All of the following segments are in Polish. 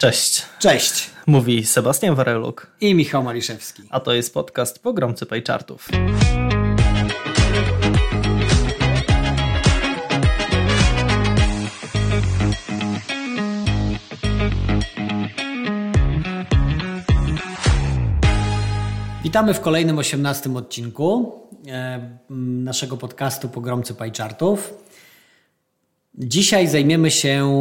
Cześć. Cześć. Mówi Sebastian Wareluk. I Michał Maliszewski. A to jest podcast Pogromcy Paychartów. Witamy w kolejnym osiemnastym odcinku e, naszego podcastu Pogromcy Paychartów. Dzisiaj zajmiemy się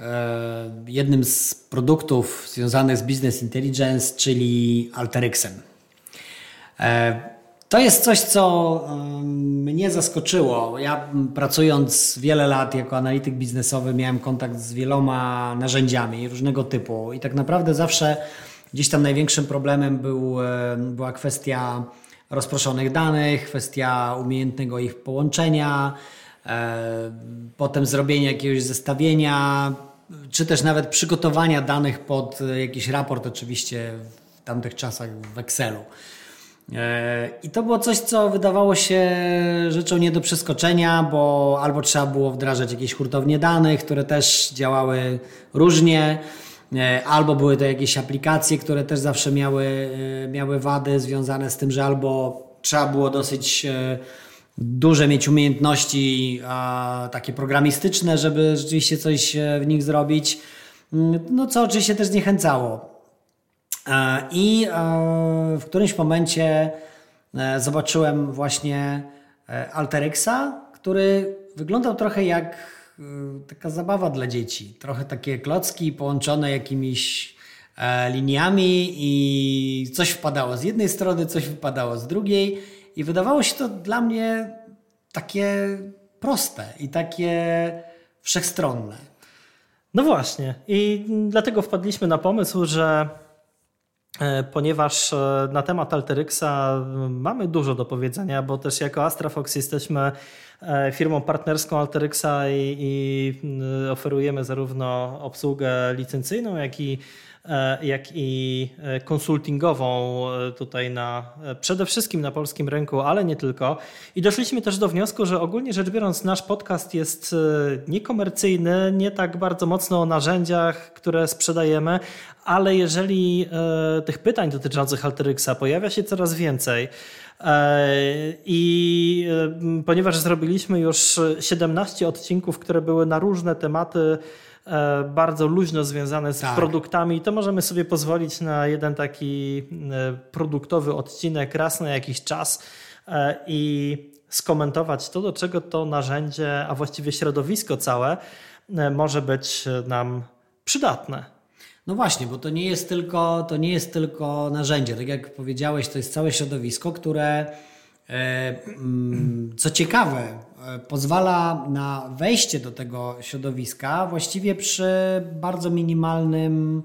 e, jednym z produktów związanych z Business Intelligence, czyli Alteryxem. E, to jest coś, co mnie zaskoczyło. Ja pracując wiele lat jako analityk biznesowy miałem kontakt z wieloma narzędziami różnego typu i tak naprawdę zawsze gdzieś tam największym problemem był, e, była kwestia rozproszonych danych, kwestia umiejętnego ich połączenia, potem zrobienie jakiegoś zestawienia, czy też nawet przygotowania danych pod jakiś raport, oczywiście w tamtych czasach w Excelu. E, I to było coś, co wydawało się rzeczą nie do przeskoczenia, bo albo trzeba było wdrażać jakieś hurtownie danych, które też działały różnie, e, albo były to jakieś aplikacje, które też zawsze miały, miały wady związane z tym, że albo trzeba było dosyć duże mieć umiejętności takie programistyczne, żeby rzeczywiście coś e, w nich zrobić, mm, no co oczywiście też zniechęcało. E, I e, w którymś momencie zobaczyłem właśnie Alteryxa, który wyglądał trochę jak taka zabawa dla dzieci. Trochę takie klocki połączone jakimiś liniami i coś wpadało z jednej strony, coś wypadało z drugiej i wydawało się to dla mnie takie proste i takie wszechstronne. No właśnie. I dlatego wpadliśmy na pomysł, że e, ponieważ e, na temat Alteryxa mamy dużo do powiedzenia, bo też jako AstraFox jesteśmy e, firmą partnerską Alteryxa i, i oferujemy zarówno obsługę licencyjną, jak i jak i e, konsultingową e, tutaj na przede wszystkim na polskim rynku, ale nie tylko. I doszliśmy też do wniosku, że ogólnie rzecz biorąc nasz podcast jest niekomercyjny, nie tak bardzo mocno o narzędziach, które sprzedajemy, ale jeżeli tych pytań dotyczących Alteryxa pojawia się coraz więcej, i ponieważ zrobiliśmy już 17 odcinków, które były na różne tematy, E, bardzo luźno związane z tak. produktami, to możemy sobie pozwolić na jeden taki e, produktowy odcinek raz na jakiś czas e, i skomentować to, do czego to narzędzie, a właściwie środowisko całe może być nam przydatne. No właśnie, bo to nie jest tylko, to nie jest tylko narzędzie. Tak jak powiedziałeś, to jest całe środowisko, które co ciekawe, E, pozwala na wejście do tego środowiska właściwie przy bardzo minimalnym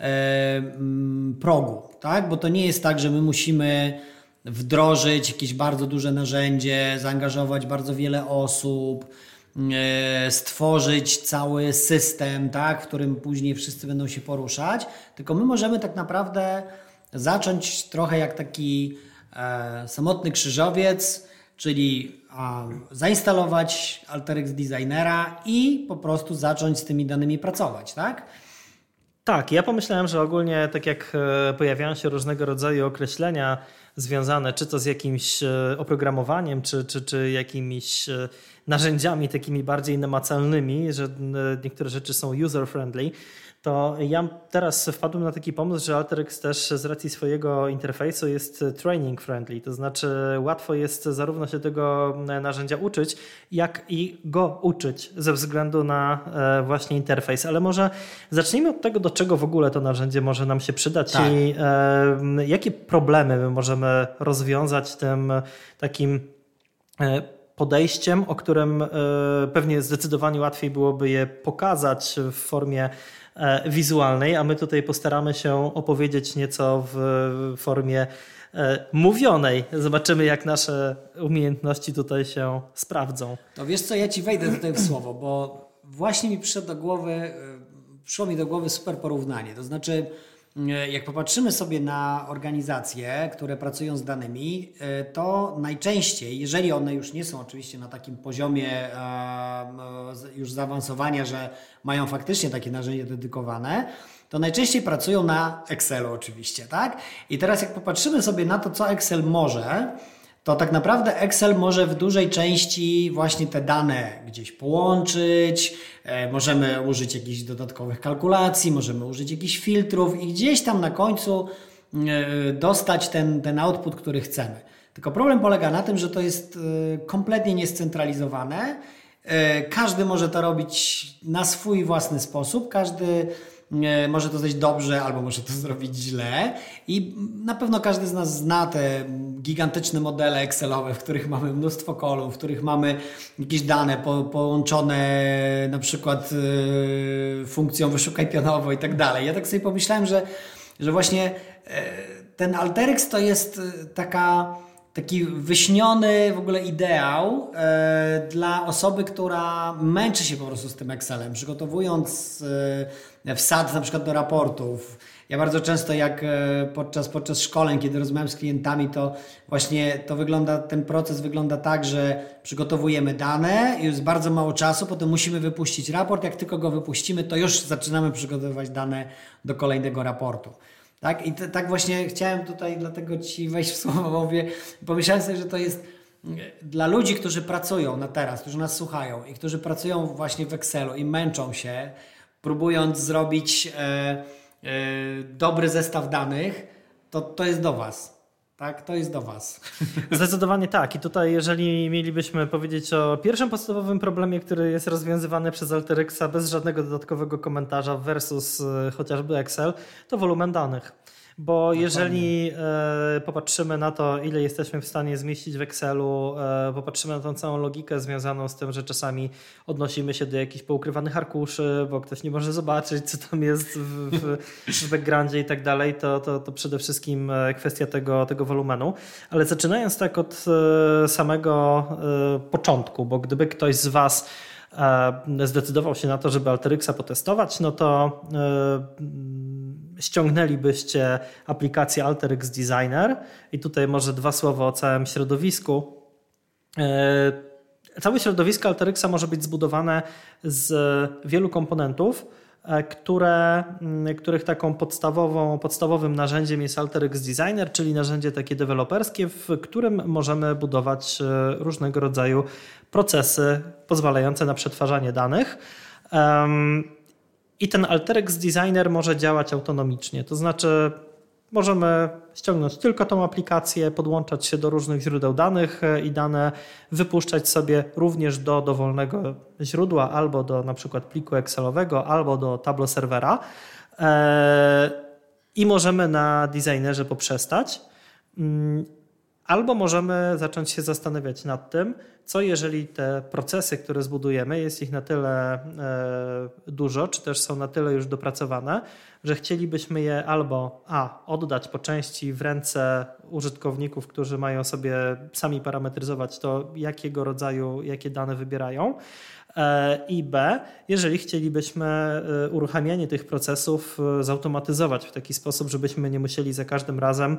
e, mm, progu, tak? Bo to nie jest tak, że my musimy wdrożyć jakieś bardzo duże narzędzie, zaangażować bardzo wiele osób, e, stworzyć cały system, tak, w którym później wszyscy będą się poruszać, tylko my możemy tak naprawdę zacząć trochę jak taki samotny krzyżowiec, czyli zainstalować Alteryx Designera i po prostu zacząć z tymi danymi pracować, tak? Tak, ja pomyślałem, że ogólnie tak jak e, pojawiają się różnego rodzaju określenia związane czy to z jakimś e, oprogramowaniem, czy, czy, czy jakimiś e, narzędziami takimi bardziej namacalnymi, że niektóre rzeczy są user-friendly, to ja teraz wpadłem na taki pomysł, że Alteryx też z racji swojego interfejsu jest training friendly, to znaczy łatwo jest zarówno się tego narzędzia uczyć, jak i go uczyć ze względu na e, właśnie interfejs. Ale może zacznijmy od tego, do czego w ogóle to narzędzie może nam się przydać tak. i e, jakie problemy my możemy rozwiązać tym takim e, podejściem, o którym pewnie zdecydowanie łatwiej byłoby je pokazać w formie E, wizualnej, a my tutaj postaramy się opowiedzieć nieco w formie e, mówionej. Zobaczymy, jak nasze umiejętności tutaj się sprawdzą. To wiesz co, ja ci wejdę tutaj w słowo, bo właśnie mi przyszło do głowy, e, przyszło mi do głowy super porównanie. To znaczy, E, jak popatrzymy sobie na organizacje, które pracują z danymi, e, to najczęściej, jeżeli one już nie są oczywiście na takim poziomie e, już zaawansowania, że mają faktycznie takie narzędzia dedykowane, to najczęściej pracują na Excelu oczywiście, tak? I teraz jak popatrzymy sobie na to, co Excel może, to tak naprawdę Excel może w dużej części właśnie te dane gdzieś połączyć, e, możemy użyć jakichś dodatkowych kalkulacji, możemy użyć jakichś filtrów i gdzieś tam na końcu e, dostać ten, ten output, który chcemy. Tylko problem polega na tym, że to jest e, kompletnie niescentralizowane. Każdy może to robić na swój własny sposób, każdy może to zrobić dobrze albo może to zrobić źle i na pewno każdy z nas zna te gigantyczne modele Excelowe, w których mamy mnóstwo kolumn, w których mamy jakieś dane po, połączone na przykład yy, funkcją wyszukaj pionowo i tak dalej. Ja tak sobie pomyślałem, że, że właśnie yy, ten Alteryx to jest e, taka taki wyśniony w ogóle ideał e, dla osoby, która męczy się po prostu z tym Excelem, przygotowując e, wsad na przykład do raportów. Ja bardzo często jak e, podczas, podczas szkoleń, kiedy rozmawiam z klientami, to właśnie to wygląda, ten proces wygląda tak, że przygotowujemy dane, jest bardzo mało czasu, potem musimy wypuścić raport. Jak tylko go wypuścimy, to już zaczynamy przygotowywać dane do kolejnego raportu. Tak? I tak właśnie chciałem tutaj dlatego Ci wejść w słowo, bo mówię, pomyślałem sobie, że to jest mm, dla ludzi, którzy pracują na teraz, którzy nas słuchają i którzy pracują właśnie w Excelu i męczą się, próbując zrobić e, e, dobry zestaw danych, to to jest do Was. Tak, to jest do Was. Zdecydowanie tak. I tutaj, jeżeli mielibyśmy powiedzieć o pierwszym podstawowym problemie, który jest rozwiązywany przez Alteryxa bez żadnego dodatkowego komentarza versus e, chociażby Excel, to wolumen danych. Bo jeżeli e, popatrzymy na to, ile jesteśmy w stanie zmieścić w Excelu, e, popatrzymy na tą całą logikę związaną z tym, że czasami odnosimy się do jakichś poukrywanych arkuszy, bo ktoś nie może zobaczyć, co tam jest w, w, w backgroundzie i tak dalej, to, to, to przede wszystkim e, kwestia tego, tego wolumenu. Ale zaczynając tak od e, samego początku, bo gdyby ktoś z Was zdecydował się na to, żeby Alteryxa potestować, no to ściągnęlibyście aplikację AlterX Designer i tutaj może dwa słowa o całym środowisku. E, całe środowisko Alteryxa może być zbudowane z wielu komponentów, e, które, których taką podstawową, podstawowym narzędziem jest AlterX Designer, czyli narzędzie takie deweloperskie, w którym możemy budować e, różnego rodzaju procesy pozwalające na przetwarzanie danych. I ten Alteryx Designer może działać autonomicznie, to znaczy możemy ściągnąć tylko tą aplikację, podłączać się do różnych źródeł danych e, i dane wypuszczać sobie również do dowolnego źródła albo do na przykład pliku Excelowego, albo do Tableau serwera. E, I możemy na designerze poprzestać. Albo możemy zacząć się zastanawiać nad tym, co jeżeli te procesy, które zbudujemy, jest ich na tyle e, dużo, czy też są na tyle już dopracowane, że chcielibyśmy je albo a oddać po części w ręce użytkowników, którzy mają sobie sami parametryzować to, jakiego rodzaju, jakie dane wybierają, e, i B, jeżeli chcielibyśmy e, uruchamianie tych procesów zautomatyzować w taki sposób, żebyśmy nie musieli za każdym razem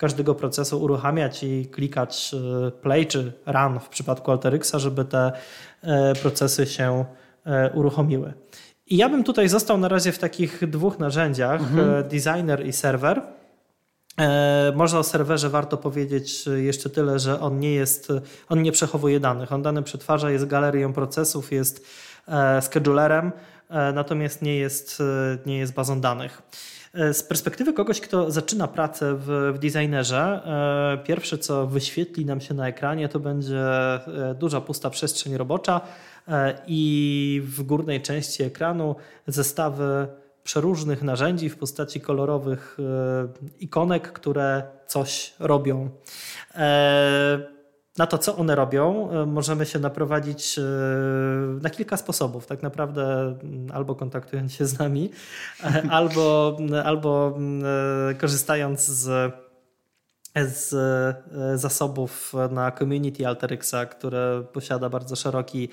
każdego procesu uruchamiać i klikać e, play czy run w przypadku Alteryxa, żeby te e, procesy się e, uruchomiły. I ja bym tutaj został na razie w takich dwóch narzędziach, mhm. designer i serwer. Może o serwerze warto powiedzieć jeszcze tyle, że on nie jest, on nie przechowuje danych. On dane przetwarza, jest galerią procesów, jest schedulerem, natomiast nie jest, nie jest bazą danych. E, z perspektywy kogoś, kto zaczyna pracę w, w designerze, e, pierwsze co wyświetli nam się na ekranie, to będzie e, duża pusta przestrzeń robocza i w górnej części ekranu zestawy przeróżnych narzędzi w postaci kolorowych ikonek, które coś robią. Na to, co one robią, e, możemy się naprowadzić e, na kilka sposobów. Tak naprawdę mm, albo kontaktując się z nami, e, albo, albo korzystając z, z zasobów na community Alteryxa, które posiada bardzo szeroki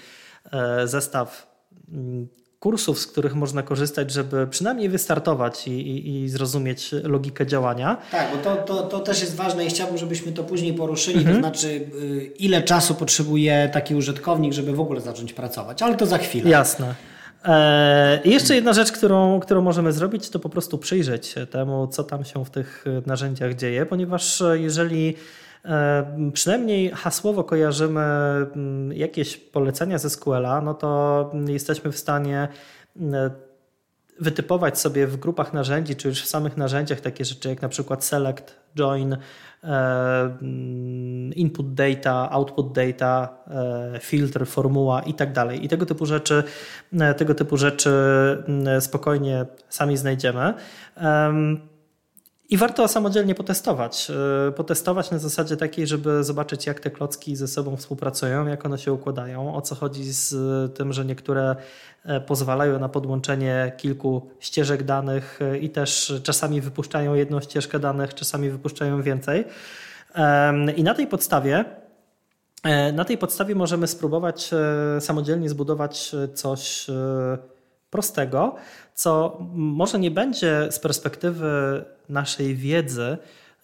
zestaw mm, kursów, z których można korzystać, żeby przynajmniej wystartować i, i, i zrozumieć logikę działania. Tak, bo to, to, to też jest ważne i chciałbym, żebyśmy to później poruszyli, mhm. to znaczy y, ile czasu potrzebuje taki użytkownik, żeby w ogóle zacząć pracować, ale to za chwilę. Jasne. E, I jeszcze jedna rzecz, którą, którą możemy zrobić, to po prostu przyjrzeć się temu, co tam się w tych narzędziach dzieje, ponieważ jeżeli przynajmniej hasłowo kojarzymy mm, jakieś polecenia ze SQL-a, no to jesteśmy w stanie e, wytypować sobie w grupach narzędzi, czy już w samych narzędziach takie rzeczy jak na przykład select, join, mm, input data, output data, filter, formuła i tak dalej. I tego typu rzeczy, tego typu rzeczy mm, spokojnie sami znajdziemy. I warto samodzielnie potestować. E, potestować na zasadzie takiej, żeby zobaczyć, jak te klocki ze sobą współpracują, jak one się układają, o co chodzi z tym, że niektóre e, pozwalają na podłączenie kilku ścieżek danych e, i też czasami wypuszczają jedną ścieżkę danych, czasami wypuszczają więcej. I na tej podstawie na tej podstawie możemy spróbować samodzielnie zbudować coś prostego, co może nie będzie z perspektywy naszej wiedzy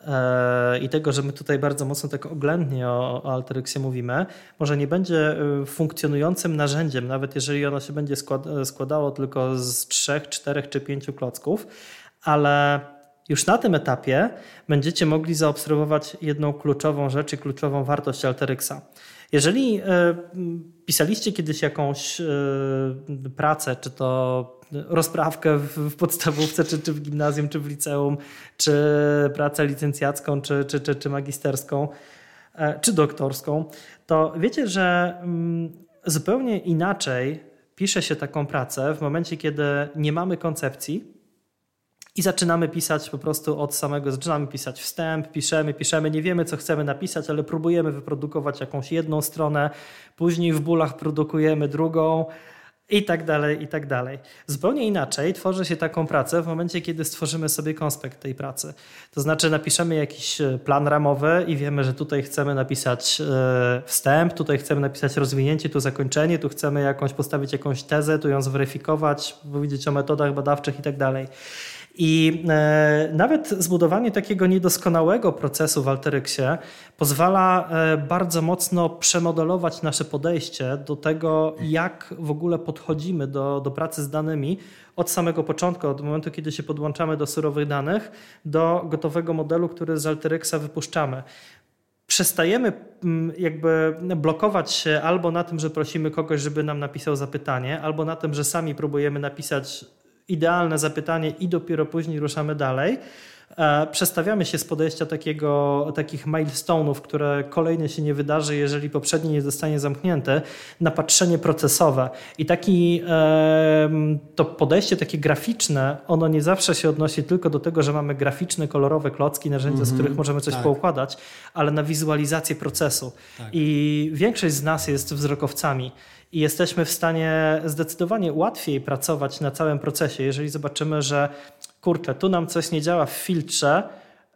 e, i tego, że my tutaj bardzo mocno tak oględnie o, o Alteryxie mówimy, może nie będzie e, funkcjonującym narzędziem, nawet jeżeli ono się będzie składało tylko z trzech, czterech czy pięciu klocków, ale już na tym etapie będziecie mogli zaobserwować jedną kluczową rzecz i kluczową wartość Alteryxa. Jeżeli e, pisaliście kiedyś jakąś pracę, czy to rozprawkę w podstawówce, czy, czy w gimnazjum, czy w liceum, czy pracę licencjacką, czy, czy, czy, czy magisterską, e, czy doktorską, to wiecie, że mm, zupełnie inaczej pisze się taką pracę w momencie, kiedy nie mamy koncepcji i zaczynamy pisać po prostu od samego, zaczynamy pisać wstęp, piszemy, piszemy, nie wiemy co chcemy napisać, ale próbujemy wyprodukować jakąś jedną stronę, później w bólach produkujemy drugą, i tak dalej, i tak dalej. Zupełnie inaczej tworzy się taką pracę w momencie, kiedy stworzymy sobie konspekt tej pracy. To znaczy napiszemy jakiś e, plan ramowy i wiemy, że tutaj chcemy napisać e, wstęp, tutaj chcemy napisać rozwinięcie, tu zakończenie, tu chcemy jakąś postawić jakąś tezę, tu ją zweryfikować, powiedzieć o metodach badawczych i tak dalej. I e, nawet zbudowanie takiego niedoskonałego procesu w Alteryxie pozwala e, bardzo mocno przemodelować nasze podejście do tego, jak w ogóle podchodzimy do, do pracy z danymi od samego początku, od momentu, kiedy się podłączamy do surowych danych, do gotowego modelu, który z Alteryxa wypuszczamy. Przestajemy mm, jakby blokować się albo na tym, że prosimy kogoś, żeby nam napisał zapytanie, albo na tym, że sami próbujemy napisać idealne zapytanie i dopiero później ruszamy dalej. E, przestawiamy się z podejścia takiego, takich milestone'ów, które kolejne się nie wydarzy, jeżeli poprzednie nie zostanie zamknięte, na patrzenie procesowe. I taki, to podejście takie graficzne, ono nie zawsze się odnosi tylko do tego, że mamy graficzne, kolorowe klocki, narzędzia, mm -hmm, z których możemy coś tak. poukładać, ale na wizualizację procesu. Tak. I większość z nas jest wzrokowcami i jesteśmy w stanie zdecydowanie łatwiej pracować na całym procesie, jeżeli zobaczymy, że kurczę, tu nam coś nie działa w filtrze,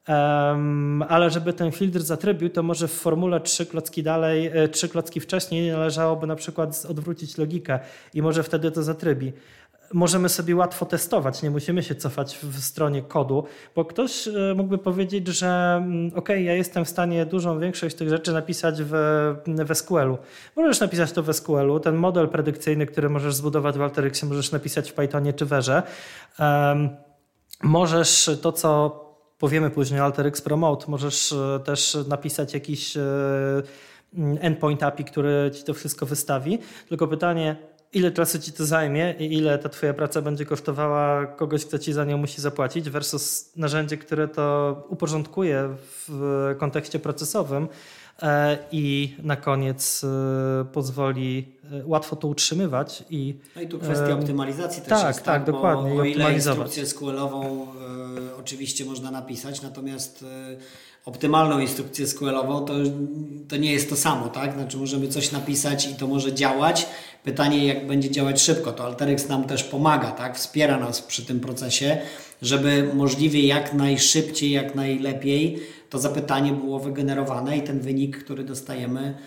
um, ale żeby ten filtr zatrybił, to może w formule trzy klocki dalej, e, trzy klocki wcześniej należałoby na przykład odwrócić logikę i może wtedy to zatrybi możemy sobie łatwo testować, nie musimy się cofać w stronie kodu, bo ktoś e, mógłby powiedzieć, że mm, ok, ja jestem w stanie dużą większość tych rzeczy napisać w, w SQL-u. Możesz napisać to w SQL-u, ten model predykcyjny, który możesz zbudować w Alteryxie, możesz napisać w Pythonie czy Verze. Um, możesz to, co powiemy później Alteryx Promote, możesz e, też napisać jakiś e, endpoint API, który ci to wszystko wystawi. Tylko pytanie, ile czasu ci to zajmie i ile ta twoja praca będzie kosztowała kogoś, kto ci za nią musi zapłacić, versus narzędzie, które to uporządkuje w kontekście procesowym e, i na koniec e, pozwoli e, łatwo to utrzymywać. I, no i tu kwestia optymalizacji też tak, jest. Tak, tak, dokładnie. O ile instrukcję SQL-ową oczywiście można napisać, natomiast optymalną instrukcję SQL-ową, to, to nie jest to samo, tak? Znaczy możemy coś napisać i to może działać. Pytanie, jak będzie działać szybko. To Alteryx nam też pomaga, tak? Wspiera nas przy tym procesie, żeby możliwie jak najszybciej, jak najlepiej to zapytanie było wygenerowane i ten wynik, który dostajemy,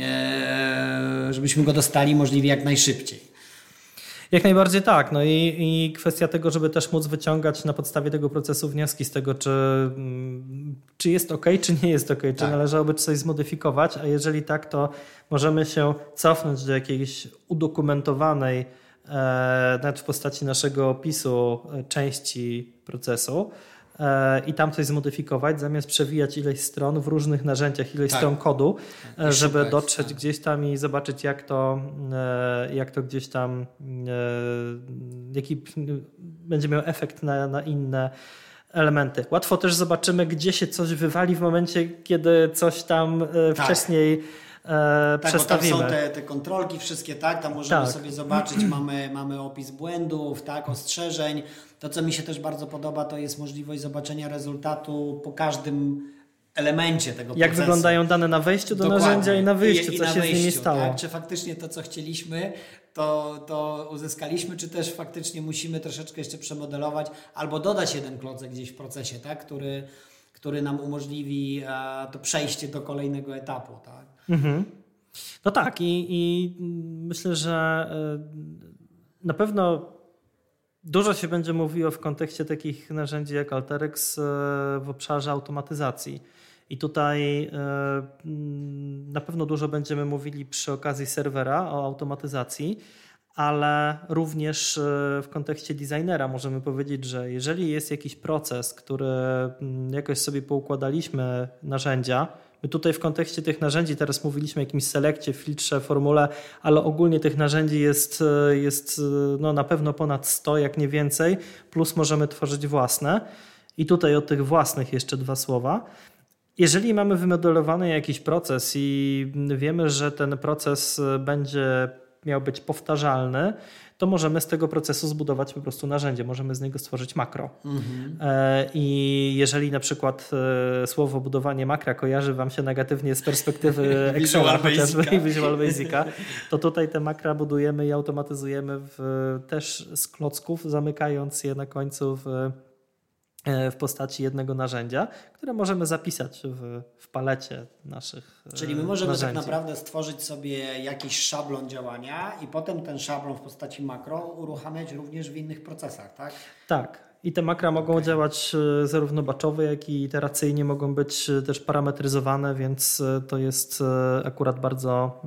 e, żebyśmy go dostali możliwie jak najszybciej. Jak najbardziej tak. No i, i kwestia tego, żeby też móc wyciągać na podstawie tego procesu wnioski z tego, czy, mm, czy jest ok, czy nie jest ok, czy tak. należałoby coś zmodyfikować, a jeżeli tak, to możemy się cofnąć do jakiejś udokumentowanej nawet w postaci naszego opisu części procesu i tam coś zmodyfikować, zamiast przewijać ileś stron w różnych narzędziach, ileś tak. stron kodu, tak. żeby szukać, dotrzeć tak. gdzieś tam i zobaczyć, jak to, jak to gdzieś tam, jaki będzie miał efekt na, na inne elementy. Łatwo też zobaczymy, gdzie się coś wywali w momencie, kiedy coś tam e, tak. wcześniej e, tak, przestawimy. tam są te, te kontrolki wszystkie, tak? Tam możemy tak. sobie zobaczyć, mamy, mamy opis błędów, tak, ostrzeżeń. To, co mi się też bardzo podoba, to jest możliwość zobaczenia rezultatu po każdym elemencie tego Jak procesu. wyglądają dane na wejściu do Dokładnie. narzędzia i na wyjściu, I, co i się wejściu, z nimi stało. Tak? Czy faktycznie to, co chcieliśmy, to, to uzyskaliśmy, czy też faktycznie musimy troszeczkę jeszcze przemodelować albo dodać jeden klocek gdzieś w procesie, tak? który, który nam umożliwi e, to przejście do kolejnego etapu. Tak? Mhm. No tak i, i myślę, że e, na pewno Dużo się będzie mówiło w kontekście takich narzędzi jak Alteryx e, w obszarze automatyzacji. I tutaj e, mm, na pewno dużo będziemy mówili przy okazji serwera o automatyzacji, ale również e, w kontekście designera możemy powiedzieć, że jeżeli jest jakiś proces, który mm, jakoś sobie poukładaliśmy narzędzia, My tutaj w kontekście tych narzędzi teraz mówiliśmy o jakimś selekcie, filtrze, formule, ale ogólnie tych narzędzi jest, e, jest no na pewno ponad 100, jak nie więcej, plus możemy tworzyć własne. I tutaj o tych własnych jeszcze dwa słowa. Jeżeli mamy wymodelowany jakiś proces i wiemy, że ten proces będzie miał być powtarzalny, to możemy z tego procesu zbudować po prostu narzędzie, możemy z niego stworzyć makro. Mhm. E, I jeżeli na przykład e, słowo budowanie makra kojarzy Wam się negatywnie z perspektywy Excela chociażby i Visual Basica, to tutaj te makra budujemy i automatyzujemy w, też z klocków, zamykając je na końcu w w postaci jednego narzędzia, które możemy zapisać w, w palecie naszych e, Czyli my możemy tak narzędzi. tak naprawdę stworzyć sobie jakiś szablon działania i potem ten szablon w postaci makro uruchamiać również w innych procesach, tak? Tak. I te makra mogą okay. działać e, zarówno baczowe, jak i iteracyjnie, mogą być też parametryzowane, więc to jest akurat bardzo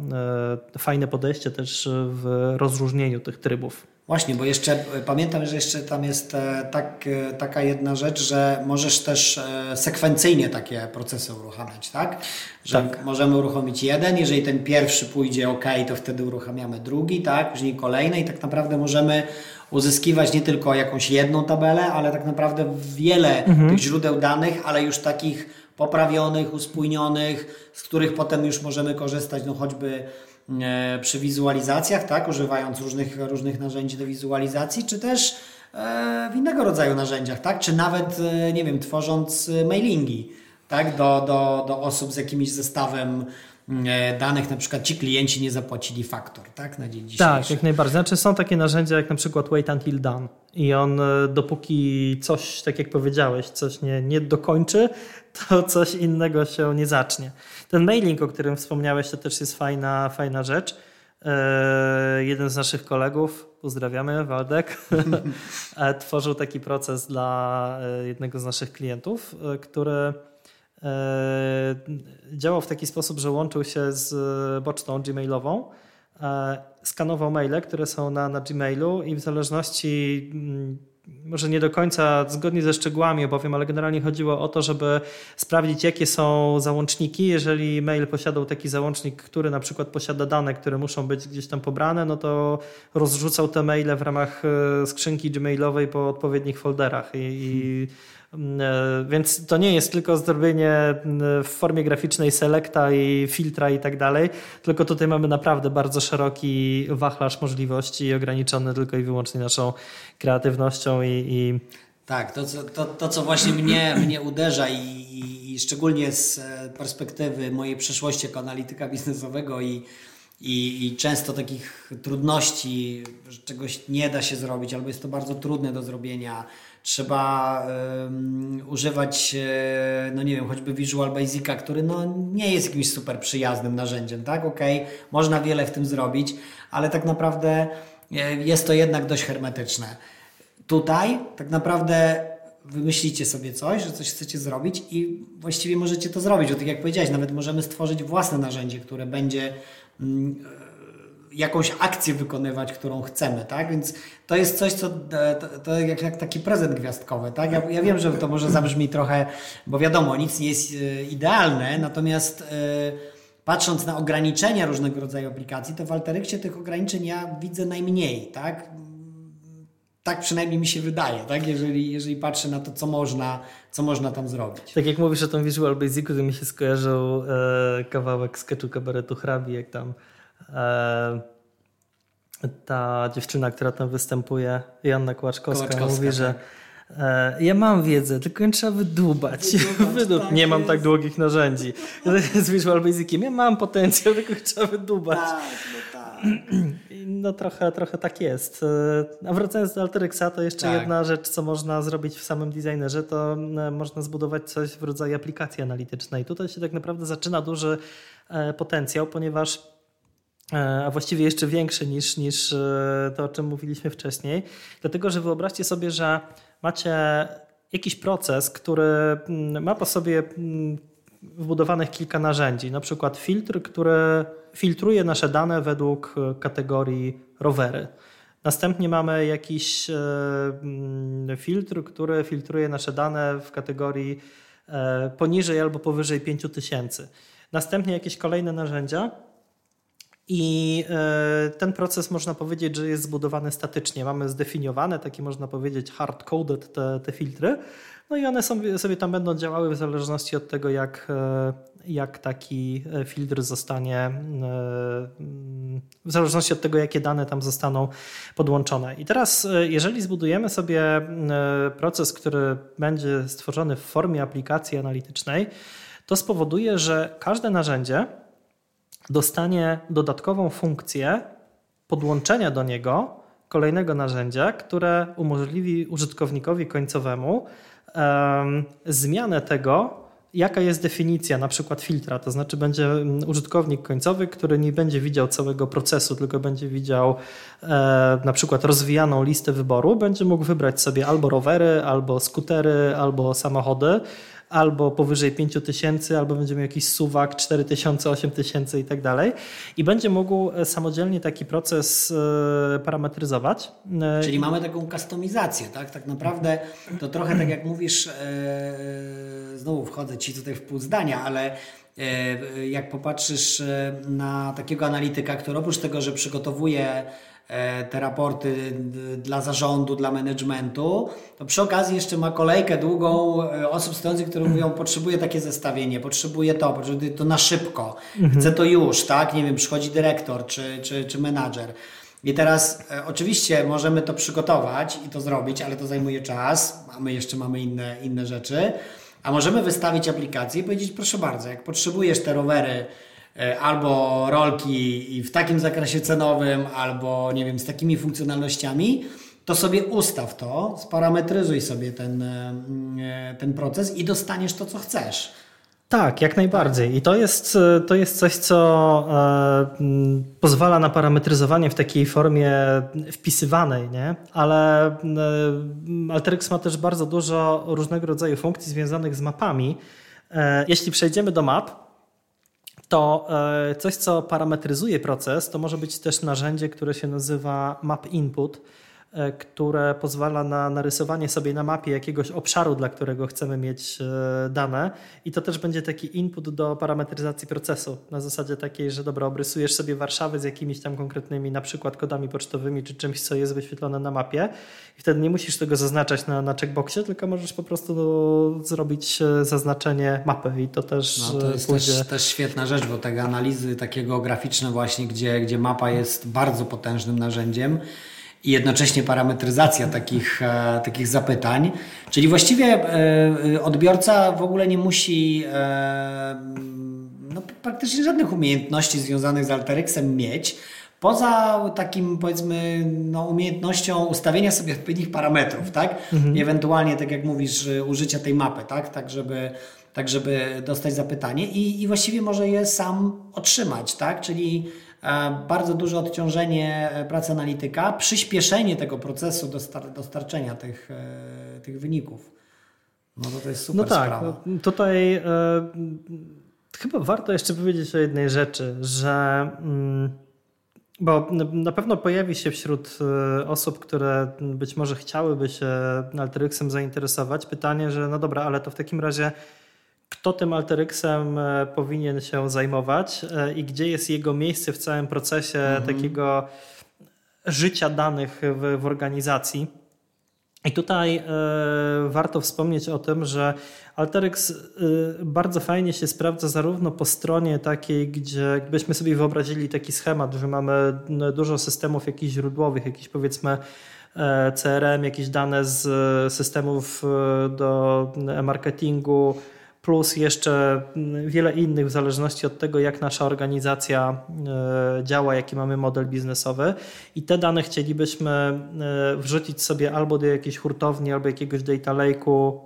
fajne podejście też w rozróżnieniu tych trybów. Właśnie, bo jeszcze e, pamiętam, że jeszcze tam jest e, tak, e, taka jedna rzecz, że możesz też sekwencyjnie takie procesy uruchamiać, tak? Że tak. możemy uruchomić jeden, jeżeli ten pierwszy pójdzie ok, to wtedy uruchamiamy drugi, tak? Później kolejny i tak naprawdę możemy uzyskiwać nie tylko jakąś jedną tabelę, ale tak naprawdę wiele mhm. tych źródeł danych, ale już takich poprawionych, uspójnionych, z których potem już możemy korzystać, no choćby przy wizualizacjach, tak, używając różnych, różnych narzędzi do wizualizacji, czy też e, w innego rodzaju narzędziach, tak, czy nawet, e, nie wiem, tworząc mailingi, tak, do, do, do osób z jakimś zestawem danych, na przykład ci klienci nie zapłacili faktor, tak, na dzień dzisiejszy. Tak, jak najbardziej. Znaczy są takie narzędzia jak na przykład Wait Until Done i on dopóki coś, tak jak powiedziałeś, coś nie, nie dokończy, to coś innego się nie zacznie. Ten mailing, o którym wspomniałeś, to też jest fajna, fajna rzecz. E, jeden z naszych kolegów, pozdrawiamy, Waldek, e, tworzył taki proces dla e, jednego z naszych klientów, który działał w taki sposób, że łączył się z pocztą gmailową, skanował maile, które są na, na Gmailu i w zależności mm, może nie do końca zgodnie ze szczegółami opowiem, ale generalnie chodziło o to, żeby sprawdzić, jakie są załączniki. Jeżeli mail posiadał taki załącznik, który na przykład posiada dane, które muszą być gdzieś tam pobrane, no to rozrzucał te maile w ramach e, skrzynki gmailowej po odpowiednich folderach i, i więc to nie jest tylko zrobienie mm, w formie graficznej selekta i filtra i tak dalej, tylko tutaj mamy naprawdę bardzo szeroki wachlarz możliwości ograniczony tylko i wyłącznie naszą kreatywnością i, i... tak, to, to, to co właśnie mnie, mnie uderza i, i, i szczególnie z e, perspektywy mojej przeszłości jako analityka biznesowego i i, i, często takich trudności, że czegoś nie da się zrobić, albo jest to bardzo trudne do zrobienia, trzeba um, używać, e, no nie wiem, choćby Visual Basica, który no nie jest jakimś super przyjaznym narzędziem, tak? Okej, okay, można wiele w tym zrobić, ale tak naprawdę e, jest to jednak dość hermetyczne. Tutaj tak naprawdę wymyślicie sobie coś, że coś chcecie zrobić i właściwie możecie to zrobić. Bo tak jak powiedziałeś, nawet możemy stworzyć własne narzędzie, które będzie jakąś akcję wykonywać, którą chcemy, tak? Więc to jest coś, co e, to, to jak, jak, taki prezent gwiazdkowy, tak? Ja, ja, wiem, że to może zabrzmi trochę, bo wiadomo, nic nie jest e, idealne, natomiast e, patrząc na ograniczenia różnego rodzaju aplikacji, to w Alteryxie tych ograniczeń ja widzę najmniej, tak? Tak przynajmniej mi się wydaje, tak? jeżeli, jeżeli patrzę na to, co można, co można tam zrobić. Tak jak mówisz o tym Visual Basicu, to mi się skojarzył e, kawałek sketchu kabaretu Hrabi, jak tam e, ta dziewczyna, która tam występuje, Janna Kłaczkowska, Kołaczkowska mówi, tak. że e, ja mam wiedzę, tylko nie trzeba wydłubać. wydłubać tak nie mam tak długich narzędzi. Z Visual Basiciem ja mam potencjał, tylko trzeba wydłubać. Tak, no trochę, trochę tak jest. E, a wracając do Alteryxa, to jeszcze tak. jedna rzecz, co można zrobić w samym designerze, to e, można zbudować coś w rodzaju aplikacji analitycznej. Tutaj się tak naprawdę zaczyna duży e, potencjał, ponieważ a właściwie jeszcze większy niż, niż to, o czym mówiliśmy wcześniej. Dlatego, że wyobraźcie sobie, że macie jakiś proces, który mm, ma po sobie mm, wbudowanych kilka narzędzi, na przykład filtr, który filtruje nasze dane według e, kategorii rowery. Następnie mamy jakiś e, mm, filtr, który filtruje nasze dane w kategorii e, poniżej albo powyżej 5000. Następnie jakieś kolejne narzędzia. I ten proces można powiedzieć, że jest zbudowany statycznie. Mamy zdefiniowane, takie można powiedzieć hard-coded te, te filtry, no i one sobie, sobie tam będą działały w zależności od tego, jak, e, jak taki e, filtr zostanie, e, w zależności od tego, jakie dane tam zostaną podłączone. I teraz, jeżeli zbudujemy sobie proces, który będzie stworzony w formie aplikacji analitycznej, to spowoduje, że każde narzędzie dostanie dodatkową funkcję podłączenia do niego kolejnego narzędzia, które umożliwi użytkownikowi końcowemu zmianę tego, jaka jest definicja na przykład filtra, to znaczy będzie mm, użytkownik końcowy, który nie będzie widział całego procesu, tylko będzie widział e, na przykład rozwijaną listę wyboru, będzie mógł wybrać sobie albo rowery, albo skutery, albo samochody albo powyżej 5000, albo będzie miał jakiś suwak 4000, 8000 i tak dalej. I będzie mógł e, samodzielnie taki proces e, parametryzować. E, Czyli mamy taką kustomizację, tak? Tak naprawdę to trochę tak jak mówisz, znowu wchodzę ci tutaj w pół zdania, ale jak popatrzysz na takiego analityka, który oprócz tego, że przygotowuje te raporty dla zarządu, dla managementu, to przy okazji jeszcze ma kolejkę długą e, osób stojących, które mówią, potrzebuję takie zestawienie, potrzebuję to, potrzebuję to na szybko, mhm. chcę to już, tak? Nie wiem, przychodzi dyrektor czy, czy, czy menadżer. I teraz e, oczywiście możemy to przygotować i to zrobić, ale to zajmuje czas, a my jeszcze mamy inne, inne rzeczy. A możemy wystawić aplikację i powiedzieć, proszę bardzo, jak potrzebujesz te rowery E, albo rolki w takim zakresie cenowym, albo nie wiem, z takimi funkcjonalnościami, to sobie ustaw to, sparametryzuj sobie ten, e, e, ten proces i dostaniesz to, co chcesz. Tak, jak najbardziej. I to jest, to jest coś, co e, pozwala na parametryzowanie w takiej formie wpisywanej, nie? ale e, Alteryx ma też bardzo dużo różnego rodzaju funkcji związanych z mapami. E, jeśli przejdziemy do map, to e, coś, co parametryzuje proces, to może być też narzędzie, które się nazywa Map Input. E, które pozwala na narysowanie sobie na mapie jakiegoś obszaru, dla którego chcemy mieć e, dane. I to też będzie taki input do parametryzacji procesu. Na zasadzie takiej, że dobra, obrysujesz sobie Warszawę z jakimiś tam konkretnymi na przykład kodami pocztowymi czy czymś, co jest wyświetlone na mapie. I wtedy nie musisz tego zaznaczać na, na checkboxie, tylko możesz po prostu zrobić e, zaznaczenie mapy. I to też no, to jest pójdzie... też, też świetna rzecz, bo te analizy takiego graficzne właśnie, gdzie, gdzie mapa jest bardzo potężnym narzędziem, i jednocześnie parametryzacja takich, e, takich zapytań. Czyli właściwie e, odbiorca w ogóle nie musi e, no, praktycznie żadnych umiejętności związanych z Alteryxem mieć. Poza takim, powiedzmy, no, umiejętnością ustawienia sobie odpowiednich parametrów, tak? Mhm. Ewentualnie, tak jak mówisz, użycia tej mapy, tak? Tak, żeby, tak, żeby dostać zapytanie i, i właściwie może je sam otrzymać, tak? Czyli E, bardzo duże odciążenie e, pracy analityka, przyspieszenie tego procesu dostar dostarczenia tych, e, tych wyników. No to, to jest super no tak, sprawa. Tutaj e, chyba warto jeszcze powiedzieć o jednej rzeczy, że mm, Bo na pewno pojawi się wśród osób, które być może chciałyby się Alteryxem zainteresować, pytanie, że no dobra, ale to w takim razie kto tym Alteryxem powinien się zajmować i gdzie jest jego miejsce w całym procesie mhm. takiego życia danych w, w organizacji. I tutaj y, warto wspomnieć o tym, że Alteryx y, bardzo fajnie się sprawdza zarówno po stronie takiej, gdzie byśmy sobie wyobrazili taki schemat, że mamy dużo systemów jakichś źródłowych, jakiś powiedzmy e, CRM, jakieś dane z systemów do marketingu, plus jeszcze wiele innych w zależności od tego, jak nasza organizacja e, działa, jaki mamy model biznesowy. I te dane chcielibyśmy e, wrzucić sobie albo do jakiejś hurtowni, albo jakiegoś data lake'u,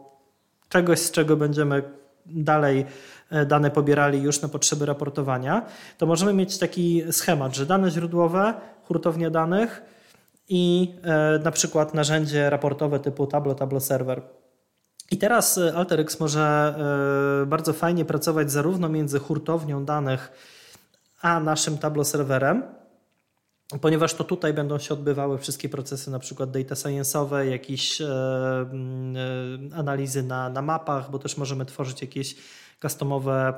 czegoś, z czego będziemy dalej e, dane pobierali już na potrzeby raportowania, to możemy mieć taki schemat, że dane źródłowe, hurtownia danych i na przykład narzędzie raportowe typu Tableau, Tableau Server. I teraz y, AlterX może y, bardzo fajnie pracować zarówno między hurtownią danych a naszym Tableau serwerem, ponieważ to tutaj będą się odbywały wszystkie procesy, na przykład data science'owe, jakieś y, analizy na, na mapach, bo też możemy tworzyć jakieś customowe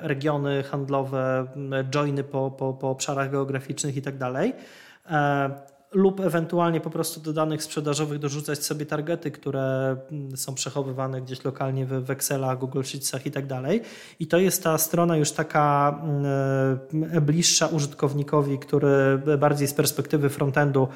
regiony handlowe, joiny po, po, po obszarach geograficznych i tak dalej. Lub ewentualnie po prostu do danych sprzedażowych dorzucać sobie targety, które mm, są przechowywane gdzieś lokalnie w Excelach, Google Sheetsach i tak dalej. I to jest ta strona już taka mm, e, bliższa użytkownikowi, który bardziej z perspektywy frontendu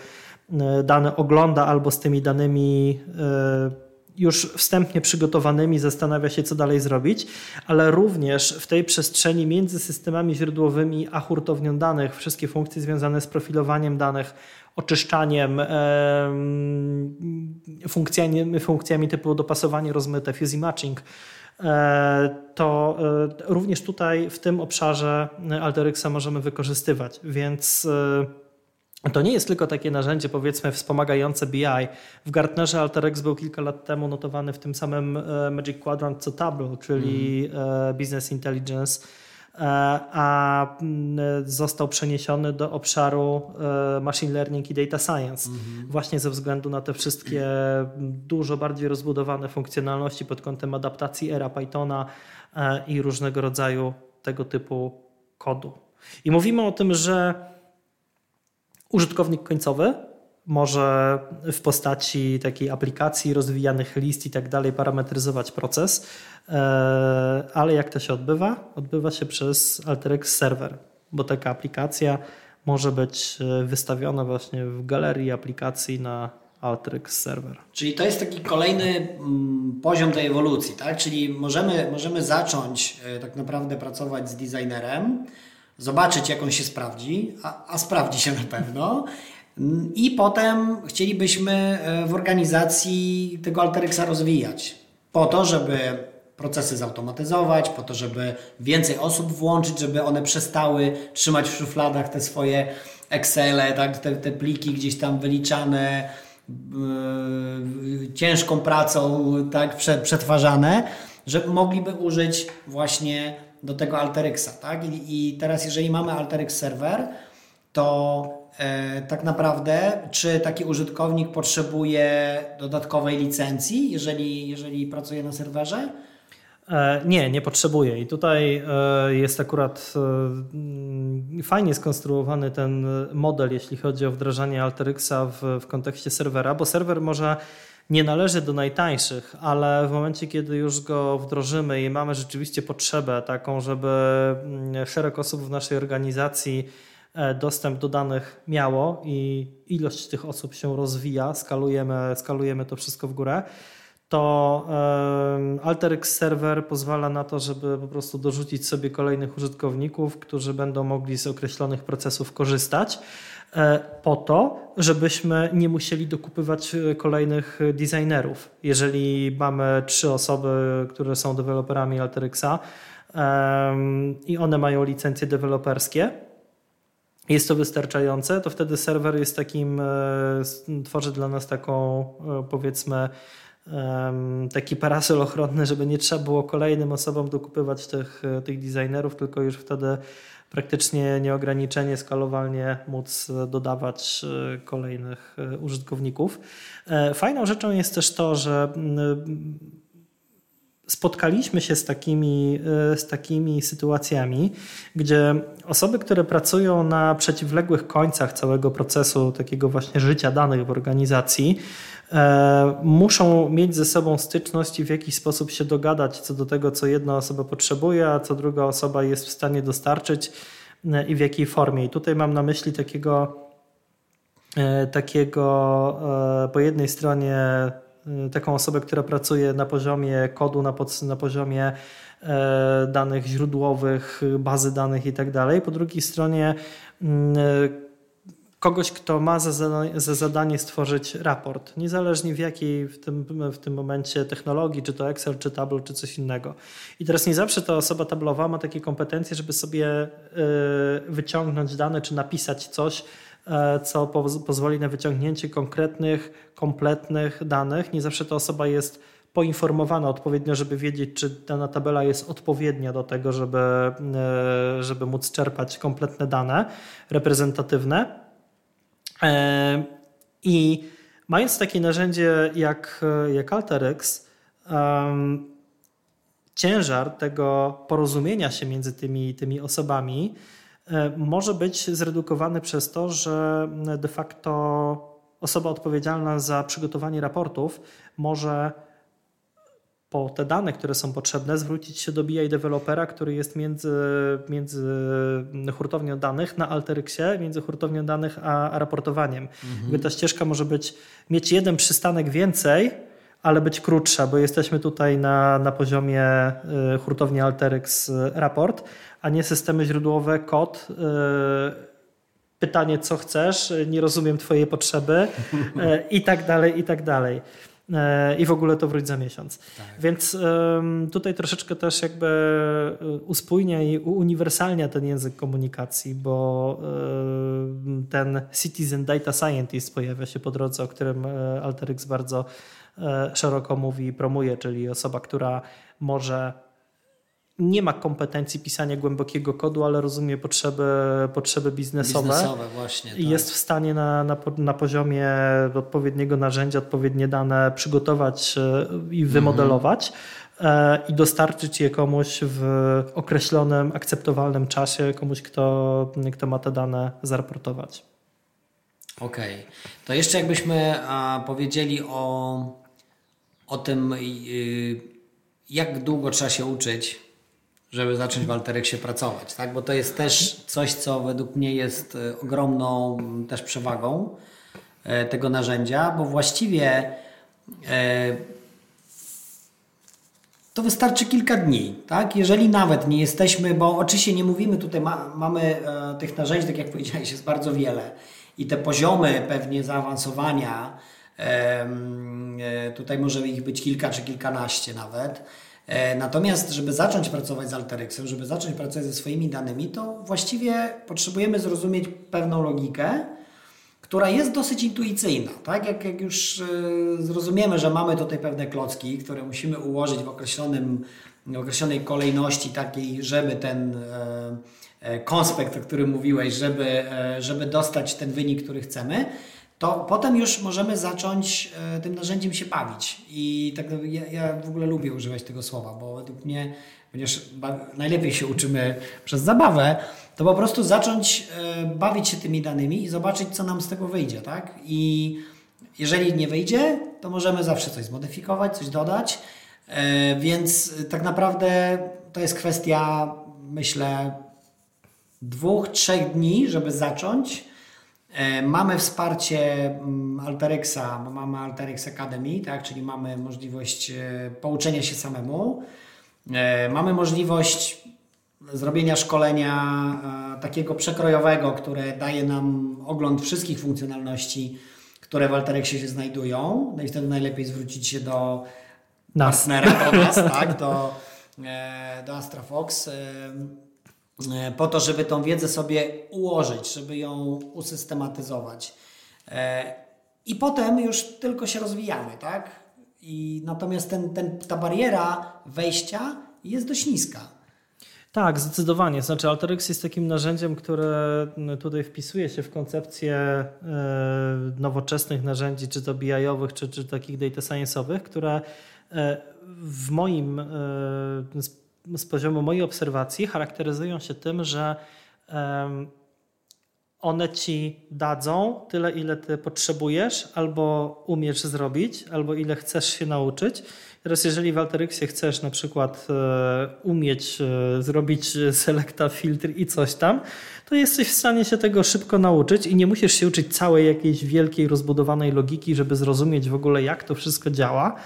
e, dane ogląda albo z tymi danymi e, już wstępnie przygotowanymi zastanawia się, co dalej zrobić, ale również w tej przestrzeni między systemami źródłowymi a hurtownią danych, wszystkie funkcje związane z profilowaniem danych, oczyszczaniem, funkcjami, funkcjami typu dopasowanie rozmyte, fuzzy matching, e, to e, również tutaj w tym obszarze Alteryxa możemy wykorzystywać, więc e, to nie jest tylko takie narzędzie, powiedzmy, wspomagające BI. W Gartnerze Alteryx był kilka lat temu notowany w tym samym Magic Quadrant co Tableau, czyli mm. Business Intelligence E, a mm, został przeniesiony do obszaru e, machine learning i data science. Mhm. Właśnie ze względu na te wszystkie dużo bardziej rozbudowane funkcjonalności pod kątem adaptacji era Pythona e, i różnego rodzaju tego typu kodu. I mówimy o tym, że użytkownik końcowy może w postaci takiej aplikacji, rozwijanych list i tak dalej parametryzować proces, e, ale jak to się odbywa? Odbywa się przez Alteryx Server, bo taka aplikacja może być e, wystawiona właśnie w galerii aplikacji na Alteryx Server. Czyli to jest taki kolejny mm, poziom tej ewolucji, tak? Czyli możemy, możemy zacząć e, tak naprawdę pracować z designerem, zobaczyć jak on się sprawdzi, a, a sprawdzi się na pewno i potem chcielibyśmy e, w organizacji tego Alteryxa rozwijać. Po to, żeby procesy zautomatyzować, po to, żeby więcej osób włączyć, żeby one przestały trzymać w szufladach te swoje Excele, tak, te, te pliki gdzieś tam wyliczane, yy, ciężką pracą tak, przetwarzane, że mogliby użyć właśnie do tego Alteryxa. Tak? I, I teraz jeżeli mamy Alteryx Server, to E, tak naprawdę, czy taki użytkownik potrzebuje dodatkowej licencji, jeżeli, jeżeli pracuje na serwerze? E, nie, nie potrzebuje. I tutaj e, jest akurat fajnie skonstruowany ten model, jeśli chodzi o wdrażanie Alteryxa w, w kontekście serwera, bo serwer może nie należy do najtańszych, ale w momencie, kiedy już go wdrożymy i mamy rzeczywiście potrzebę taką, żeby mm, szereg osób w naszej organizacji E, dostęp do danych miało i ilość tych osób się rozwija, skalujemy, skalujemy to wszystko w górę, to Alteryx Server pozwala na to, żeby po prostu dorzucić sobie kolejnych użytkowników, którzy będą mogli z określonych procesów korzystać po to, żebyśmy nie musieli dokupywać e, kolejnych designerów. Jeżeli mamy trzy osoby, które są deweloperami Alteryxa i one mają licencje deweloperskie, jest to wystarczające, to wtedy serwer jest takim, e, tworzy dla nas taką e, powiedzmy taki parasol ochronny, żeby nie trzeba było kolejnym osobom dokupywać tych, tych designerów, tylko już wtedy praktycznie nieograniczenie, skalowalnie móc dodawać e, kolejnych e, użytkowników. E, fajną rzeczą jest też to, że spotkaliśmy się z takimi, z takimi sytuacjami, gdzie osoby, które pracują na przeciwległych końcach całego procesu takiego właśnie życia danych w organizacji, muszą mieć ze sobą styczność i w jakiś sposób się dogadać co do tego, co jedna osoba potrzebuje, a co druga osoba jest w stanie dostarczyć i w jakiej formie. I tutaj mam na myśli takiego, takiego po jednej stronie taką osobę, która pracuje na poziomie kodu, na, pod, na poziomie danych źródłowych, bazy danych i tak dalej. Po drugiej stronie kogoś, kto ma za zadanie, za zadanie, stworzyć raport, niezależnie w jakiej w tym, w tym momencie technologii, czy to Excel, czy Tableau, czy coś innego. I teraz nie zawsze ta osoba tablowa ma takie kompetencje, żeby sobie e, wyciągnąć dane, czy napisać coś, e, co pozwoli na wyciągnięcie konkretnych, kompletnych danych. Nie zawsze ta osoba jest poinformowana odpowiednio, żeby wiedzieć, czy dana tabela jest odpowiednia do tego, żeby, e, żeby móc czerpać kompletne dane reprezentatywne. E, I mając takie narzędzie jak, jak Alteryx, um, ciężar tego porozumienia się między tymi, tymi osobami e, może być zredukowany przez to, że de facto osoba odpowiedzialna za przygotowanie raportów może po te dane, które są potrzebne, zwrócić się do BI dewelopera, który jest między, między hurtownią danych na Alteryxie, między hurtownią danych a, a raportowaniem. Mhm. Ta ścieżka może być, mieć jeden przystanek więcej, ale być krótsza, bo jesteśmy tutaj na, na poziomie y, hurtowni Alteryx y, raport, a nie systemy źródłowe, kod, y, pytanie co chcesz, nie rozumiem twojej potrzeby i tak dalej, i tak dalej. E, i w ogóle to wróć za miesiąc. Tak. Więc tutaj troszeczkę też jakby e, uspójnia i uniwersalnia ten język komunikacji, bo ten Citizen Data Scientist pojawia się po drodze, o którym e, Alteryx bardzo szeroko mówi i promuje, czyli osoba, która może nie ma kompetencji pisania głębokiego kodu, ale rozumie potrzeby, potrzeby biznesowe. Biznesowe, właśnie. Tak. I jest w stanie na, na, na poziomie odpowiedniego narzędzia, odpowiednie dane przygotować e, i wymodelować. Mhm. I dostarczyć je komuś w określonym, akceptowalnym czasie, komuś, kto, kto ma te dane zaraportować. Okej. Okay. To jeszcze jakbyśmy a, powiedzieli o, o tym, y, jak długo trzeba się uczyć żeby zacząć w Alterexie pracować, tak? Bo to jest też coś, co według mnie jest e, ogromną też przewagą e, tego narzędzia, bo właściwie e, to wystarczy kilka dni, tak? Jeżeli nawet nie jesteśmy, bo oczywiście nie mówimy tutaj, ma, mamy tych narzędzi, tak jak powiedziałeś, jest bardzo wiele i te poziomy pewnie zaawansowania, tutaj może ich być kilka czy kilkanaście nawet, natomiast, żeby zacząć pracować z Alteryxem, żeby zacząć pracować ze swoimi danymi, to właściwie potrzebujemy zrozumieć pewną logikę, która jest dosyć intuicyjna. Tak? Jak, jak już e, zrozumiemy, że mamy tutaj pewne klocki, które musimy ułożyć w, określonym, w określonej kolejności takiej, żeby ten e, konspekt, o którym mówiłeś, żeby, żeby dostać ten wynik, który chcemy, to potem już możemy zacząć e, tym narzędziem się bawić. I tak ja, ja w ogóle lubię używać tego słowa, bo według mnie, ponieważ najlepiej się uczymy przez zabawę, to po prostu zacząć e, bawić się tymi danymi i zobaczyć, co nam z tego wyjdzie. Tak? I jeżeli nie wyjdzie, to możemy zawsze coś zmodyfikować, coś dodać. E, więc tak naprawdę to jest kwestia, myślę, dwóch, trzech dni, żeby zacząć mamy wsparcie mm, Alteryxa, mamy Alteryx Academy, tak, czyli mamy możliwość e, pouczenia się samemu. E, mamy możliwość zrobienia szkolenia takiego przekrojowego, które daje nam ogląd wszystkich funkcjonalności, które w Alteryxie się znajdują. No i wtedy najlepiej zwrócić się do nas. partnera, do nas, tak, do, do AstraFox E, po to, żeby tą wiedzę sobie ułożyć, żeby ją usystematyzować. E, I potem już tylko się rozwijamy, tak? I natomiast ten, ten, ta bariera wejścia jest dość niska. Tak, zdecydowanie. Znaczy Alteryx jest takim narzędziem, które tutaj wpisuje się w koncepcję e, nowoczesnych narzędzi, czy to BI-owych, czy, czy takich data science'owych, które e, w moim, e, z poziomu mojej obserwacji charakteryzują się tym, że one ci dadzą tyle, ile ty potrzebujesz, albo umiesz zrobić, albo ile chcesz się nauczyć. Teraz, jeżeli w Alteryxie chcesz na przykład e, umieć e, zrobić selekta, filtr i coś tam, to jesteś w stanie się tego szybko nauczyć i nie musisz się uczyć całej jakiejś wielkiej, rozbudowanej logiki, żeby zrozumieć w ogóle, jak to wszystko działa E,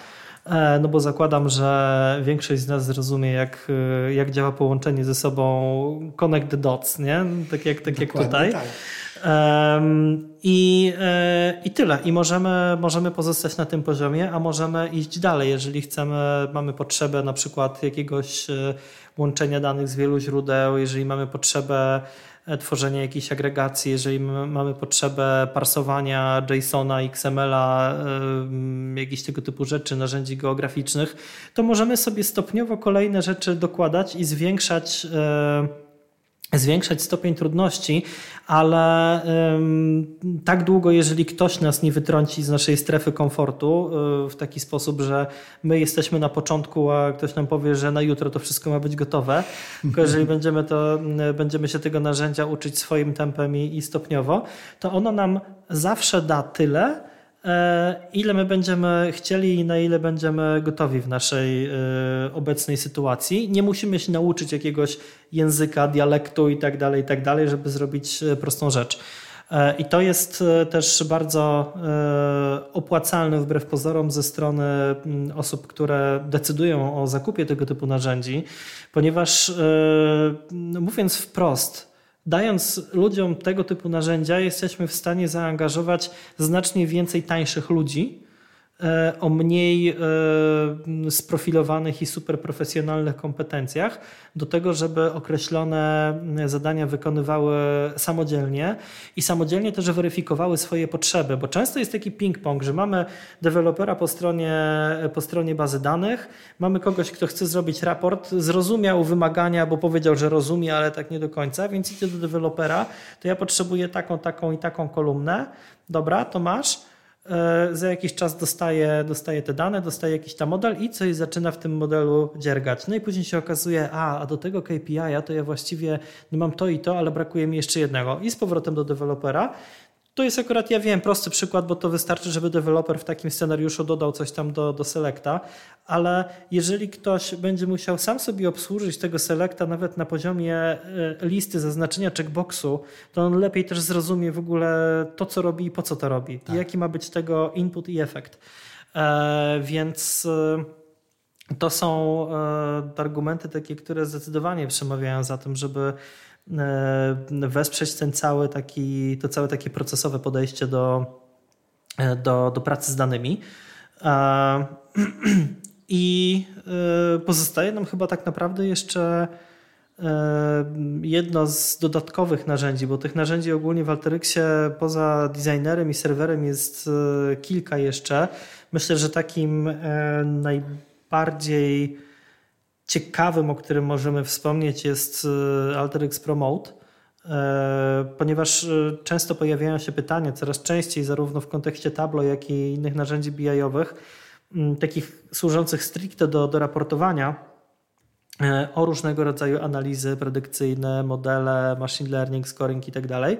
no bo zakładam, że większość z nas zrozumie, jak, e, jak działa połączenie ze sobą connect the dots, nie? Tak jak, tak jak tutaj. Tak. Um, i, e, I tyle. I możemy, możemy pozostać na tym poziomie, a możemy iść dalej, jeżeli chcemy, mamy potrzebę na przykład jakiegoś łączenia danych z wielu źródeł, jeżeli mamy potrzebę E, tworzenia jakiejś agregacji, jeżeli mamy potrzebę parsowania JSON-a, XML-a, jakichś tego typu rzeczy, narzędzi geograficznych, to możemy sobie stopniowo kolejne rzeczy dokładać i zwiększać e, zwiększać stopień trudności, ale tak długo, jeżeli ktoś nas nie wytrąci z naszej strefy komfortu y, w taki sposób, że my jesteśmy na początku, a ktoś nam powie, że na jutro to wszystko ma być gotowe, tylko jeżeli będziemy, to, będziemy się tego narzędzia uczyć swoim tempem i, i stopniowo, to ono nam zawsze da tyle, E, ile my będziemy chcieli i na ile będziemy gotowi w naszej e, obecnej sytuacji. Nie musimy się nauczyć jakiegoś języka, dialektu i tak dalej, i tak dalej, żeby zrobić e, prostą rzecz. I to jest też bardzo opłacalne wbrew pozorom ze strony mm, osób, które decydują o zakupie tego typu narzędzi, ponieważ mówiąc wprost, dając ludziom tego typu narzędzia, jesteśmy w stanie zaangażować znacznie więcej tańszych ludzi o mniej e, sprofilowanych i superprofesjonalnych kompetencjach do tego, żeby określone zadania wykonywały samodzielnie i samodzielnie też weryfikowały swoje potrzeby, bo często jest taki ping-pong, że mamy dewelopera po stronie, po stronie bazy danych, mamy kogoś, kto chce zrobić raport, zrozumiał wymagania, bo powiedział, że rozumie, ale tak nie do końca, więc idzie do dewelopera, to ja potrzebuję taką, taką i taką kolumnę, dobra, to masz, E, za jakiś czas dostaje, dostaje te dane, dostaje jakiś tam model i coś zaczyna w tym modelu dziergać. No i później się okazuje, a, a do tego KPI-a to ja właściwie nie mam to i to, ale brakuje mi jeszcze jednego. I z powrotem do dewelopera. To jest akurat, ja wiem, prosty przykład, bo to wystarczy, żeby deweloper w takim scenariuszu dodał coś tam do, do selecta, ale jeżeli ktoś będzie musiał sam sobie obsłużyć tego selecta nawet na poziomie e, listy zaznaczenia checkboxu, to on lepiej też zrozumie w ogóle to, co robi i po co to robi. Tak. Jaki ma być tego input i efekt. E, więc... E, to są e, argumenty takie, które zdecydowanie przemawiają za tym, żeby wesprzeć ten cały taki, to całe takie procesowe podejście do, e, do, do pracy z danymi. I e, pozostaje nam chyba tak naprawdę jeszcze jedno z dodatkowych narzędzi, bo tych narzędzi ogólnie w Alteryxie poza designerem i serwerem jest kilka jeszcze. Myślę, że takim najbardziej ciekawym, o którym możemy wspomnieć, jest e, AlterX Promote, e, ponieważ e, często pojawiają się pytania, coraz częściej, zarówno w kontekście Tableau, jak i innych narzędzi BI-owych, takich służących stricte do, do raportowania, o różnego rodzaju analizy predykcyjne, modele, machine learning, scoring itd. Tak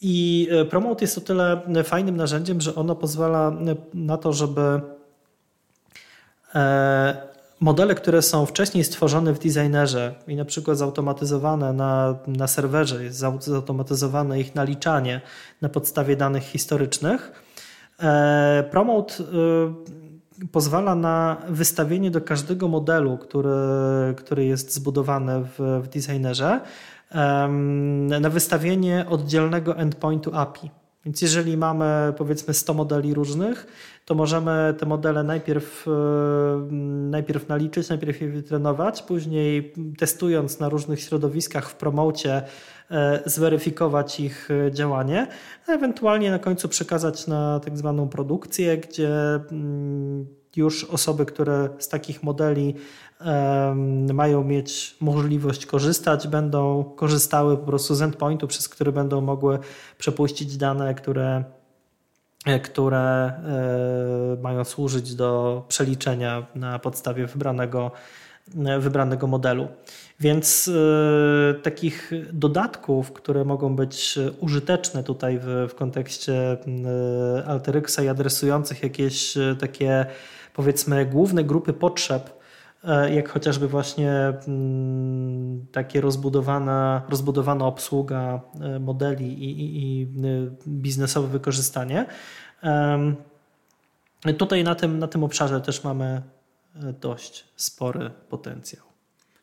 I Promote jest o tyle fajnym narzędziem, że ono pozwala na to, żeby modele, które są wcześniej stworzone w designerze i na przykład zautomatyzowane na, na serwerze, jest zautomatyzowane ich naliczanie na podstawie danych historycznych, e, Promote e, pozwala na wystawienie do każdego modelu, który, który jest zbudowany w, w designerze, na wystawienie oddzielnego endpointu API. Więc jeżeli mamy powiedzmy 100 modeli różnych, to możemy te modele najpierw, najpierw naliczyć, najpierw je wytrenować, później testując na różnych środowiskach w promocie zweryfikować ich działanie, a ewentualnie na końcu przekazać na tak zwaną produkcję, gdzie już osoby, które z takich modeli mają mieć możliwość korzystać, będą korzystały po prostu z endpointu, przez który będą mogły przepuścić dane, które, które e, mają służyć do przeliczenia na podstawie wybranego, wybranego modelu. Więc takich dodatków, które mogą być użyteczne tutaj w, w kontekście Alteryxa i adresujących jakieś takie powiedzmy główne grupy potrzeb, jak chociażby właśnie mm, takie rozbudowana, rozbudowana obsługa modeli i, i, i biznesowe wykorzystanie. Tutaj na tym, na tym obszarze też mamy dość spory potencjał.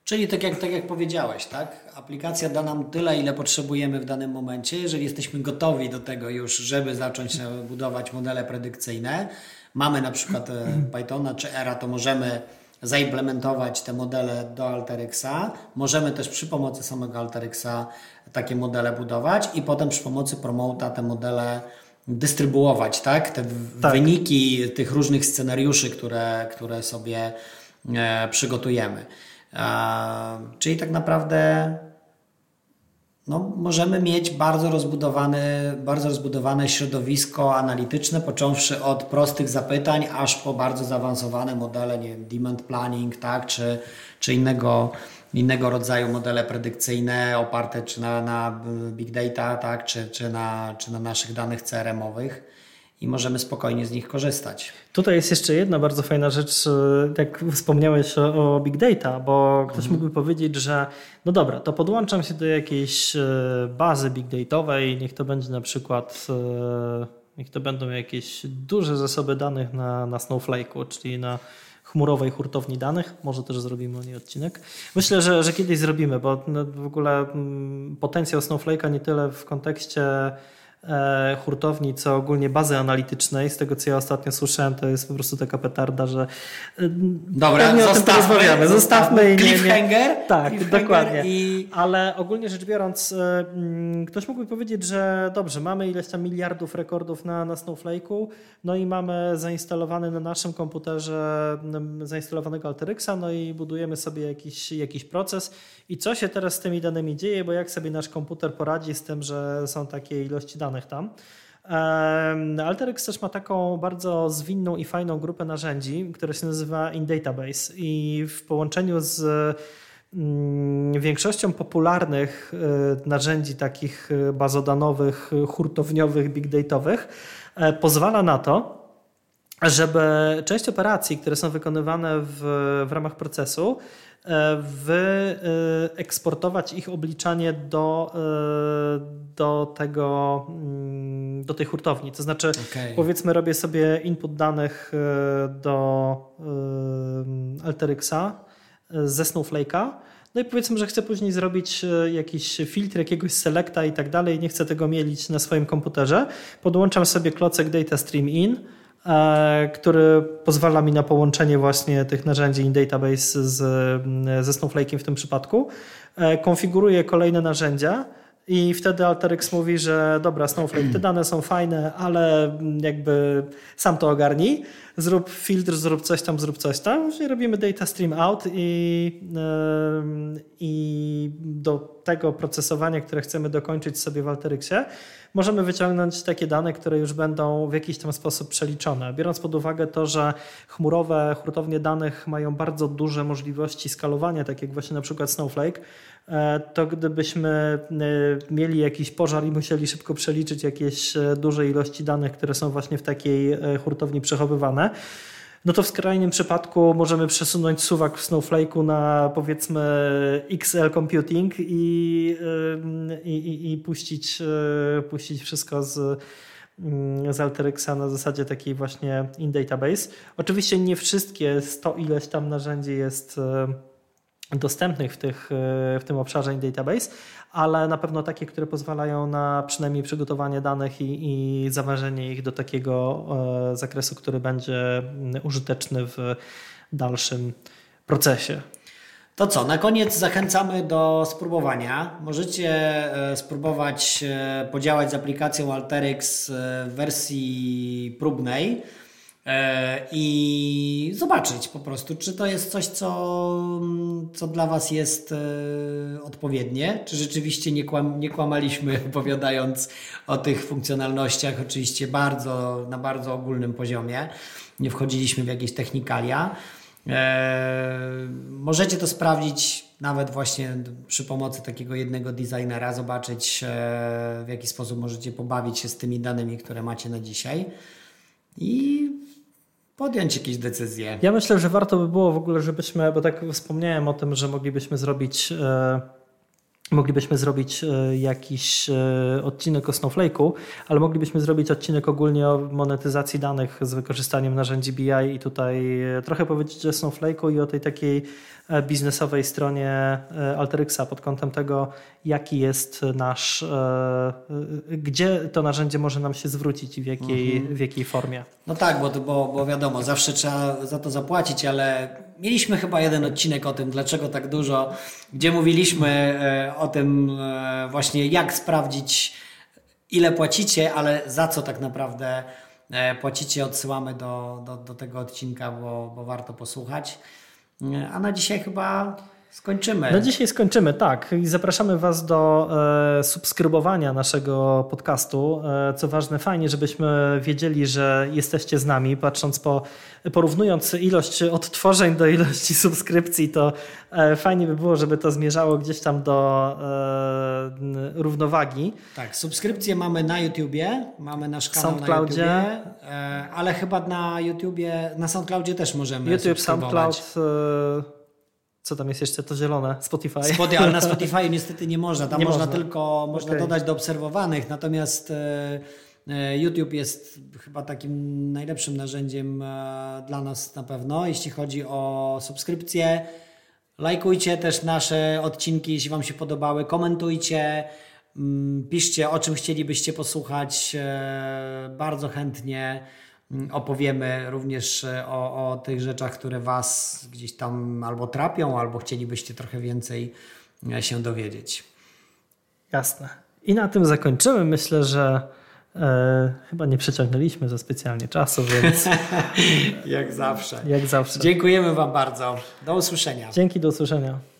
Czyli tak jak, tak jak powiedziałeś, tak? Aplikacja da nam tyle, ile potrzebujemy w danym momencie. Jeżeli jesteśmy gotowi do tego już, żeby zacząć budować modele predykcyjne, mamy na przykład e, Pythona czy Era, to możemy zaimplementować te modele do Alteryxa. Możemy też przy pomocy samego Alteryxa takie modele budować i potem przy pomocy Promota te modele dystrybuować, tak? Te tak. wyniki tych różnych scenariuszy, które, które sobie e, przygotujemy. Czyli tak naprawdę no, możemy mieć bardzo rozbudowane, bardzo rozbudowane środowisko analityczne, począwszy od prostych zapytań, aż po bardzo zaawansowane modele, nie wiem, demand planning, tak, czy, czy innego, innego rodzaju modele predykcyjne oparte czy na, na big data, tak, czy, czy, na, czy na naszych danych CRM-owych i możemy spokojnie z nich korzystać. Tutaj jest jeszcze jedna bardzo fajna rzecz, jak wspomniałeś o, big data, bo ktoś mhm. mógłby powiedzieć, że no dobra, to podłączam się do jakiejś e, bazy big dataowej, niech to będzie na przykład e, niech to będą jakieś duże zasoby danych na, na Snowflake'u, czyli na chmurowej hurtowni danych. Może też zrobimy o niej odcinek. Myślę, że, że kiedyś zrobimy, bo no, w ogóle mm, potencjał Snowflake'a nie tyle w kontekście hurtowni, co ogólnie bazy analitycznej. Z tego, co ja ostatnio słyszałem, to jest po prostu taka petarda, że e, Dobra, zostawmy, zostawmy. i Cliffhanger? Tak, cliffhanger dokładnie. I... Ale ogólnie rzecz biorąc, e, mm, ktoś mógłby powiedzieć, że dobrze, mamy ileś tam miliardów rekordów na, na Snowflake'u, no i mamy zainstalowany na naszym komputerze zainstalowanego Alteryxa, no i budujemy sobie jakiś, jakiś proces i co się teraz z tymi danymi dzieje, bo jak sobie nasz komputer poradzi z tym, że są takie ilości danych tam. Alteryx też ma taką bardzo zwinną i fajną grupę narzędzi, która się nazywa InDatabase i w połączeniu z mm, większością popularnych e, narzędzi takich bazodanowych, hurtowniowych, big dataowych e, pozwala na to, żeby część operacji, które są wykonywane w, w ramach procesu, wyeksportować ich obliczanie do, e, do tego, mm, do tej hurtowni. To znaczy, okay. powiedzmy, robię sobie input danych e, do Alteryxa ze Snowflake'a. No i powiedzmy, że chcę później zrobić jakiś filtr, jakiegoś selecta i tak dalej, nie chcę tego mielić na swoim komputerze. Podłączam sobie klocek Data Stream In, E, który pozwala mi na połączenie właśnie tych narzędzi in database z, ze Snowflake'iem w tym przypadku. E, konfiguruję kolejne narzędzia i wtedy Alteryx mówi, że dobra, Snowflake, te dane są fajne, ale jakby sam to ogarnij. Zrób filtr, zrób coś tam, zrób coś tam. Czyli robimy data stream out i, i do tego procesowania, które chcemy dokończyć sobie w Alteryxie, możemy wyciągnąć takie dane, które już będą w jakiś tam sposób przeliczone. Biorąc pod uwagę to, że chmurowe hurtownie danych mają bardzo duże możliwości skalowania, tak jak właśnie na przykład Snowflake, to gdybyśmy e, mieli jakiś pożar i musieli szybko przeliczyć jakieś e, duże ilości danych, które są właśnie w takiej hurtowni przechowywane, no to w skrajnym przypadku możemy przesunąć suwak w Snowflake'u na powiedzmy XL Computing i, i, i, i puścić, e, puścić wszystko z, mm, z Alteryxa na zasadzie takiej właśnie in database. Oczywiście nie wszystkie 100 ileś tam narzędzi jest, e, dostępnych w, tych, w tym obszarze database, ale na pewno takie, które pozwalają na przynajmniej przygotowanie danych i, i zawężenie ich do takiego zakresu, który będzie użyteczny w dalszym procesie. To co, na koniec zachęcamy do spróbowania. Możecie e, spróbować e, podziałać z aplikacją Alteryx e, w wersji próbnej i zobaczyć po prostu, czy to jest coś, co, mm, co dla Was jest odpowiednie, czy rzeczywiście nie, kłam, nie kłamaliśmy, opowiadając o tych funkcjonalnościach, oczywiście bardzo, na bardzo ogólnym poziomie. Nie wchodziliśmy w jakieś technikalia. E, możecie to sprawdzić nawet właśnie przy pomocy takiego jednego designera, zobaczyć e, w jaki sposób możecie pobawić się z tymi danymi, które macie na dzisiaj i podjąć jakieś decyzje. Ja myślę, że warto by było w ogóle, żebyśmy, bo tak wspomniałem o tym, że moglibyśmy zrobić e, Moglibyśmy zrobić e, jakiś e, odcinek o Snowflake'u, ale moglibyśmy zrobić odcinek ogólnie o monetyzacji danych z wykorzystaniem narzędzi BI i tutaj trochę powiedzieć o Snowflake'u i o tej takiej biznesowej stronie Alteryxa pod kątem tego, jaki jest nasz, gdzie to narzędzie może nam się zwrócić i w jakiej, mhm. w jakiej formie. No tak, bo, bo, bo wiadomo, zawsze trzeba za to zapłacić, ale mieliśmy chyba jeden odcinek o tym, dlaczego tak dużo, gdzie mówiliśmy e, o tym e, właśnie, jak sprawdzić, ile płacicie, ale za co tak naprawdę e, płacicie. Odsyłamy do, do, do tego odcinka, bo, bo warto posłuchać. A na dzisiaj chyba Skończymy. Na dzisiaj skończymy, tak. I zapraszamy Was do e, subskrybowania naszego podcastu. E, co ważne, fajnie, żebyśmy wiedzieli, że jesteście z nami. Patrząc po, porównując ilość odtworzeń do ilości subskrypcji, to e, fajnie by było, żeby to zmierzało gdzieś tam do e, równowagi. Tak, subskrypcje mamy na YouTubie, mamy nasz kanał SoundCloudzie. na YouTubie, e, ale chyba na YouTubie, na SoundCloudzie też możemy YouTube, SoundCloud e, co tam jest jeszcze to zielone? Spotify. Spotify ale na Spotify niestety nie można. Tam nie można, można, tylko można okay. dodać do obserwowanych. Natomiast e, e, YouTube jest chyba takim najlepszym narzędziem e, dla nas na pewno, jeśli chodzi o subskrypcje. Lajkujcie też nasze odcinki, jeśli Wam się podobały. Komentujcie. Mm, piszcie, o czym chcielibyście posłuchać. Bardzo chętnie opowiemy również e, o, o tych rzeczach, które Was gdzieś tam albo trapią, albo chcielibyście trochę więcej e, się dowiedzieć. Jasne. I na tym zakończymy. Myślę, że e, chyba nie przeciągnęliśmy za specjalnie czasu, więc. jak zawsze. Jak zawsze. Dziękujemy Wam bardzo. Do usłyszenia. Dzięki, do usłyszenia.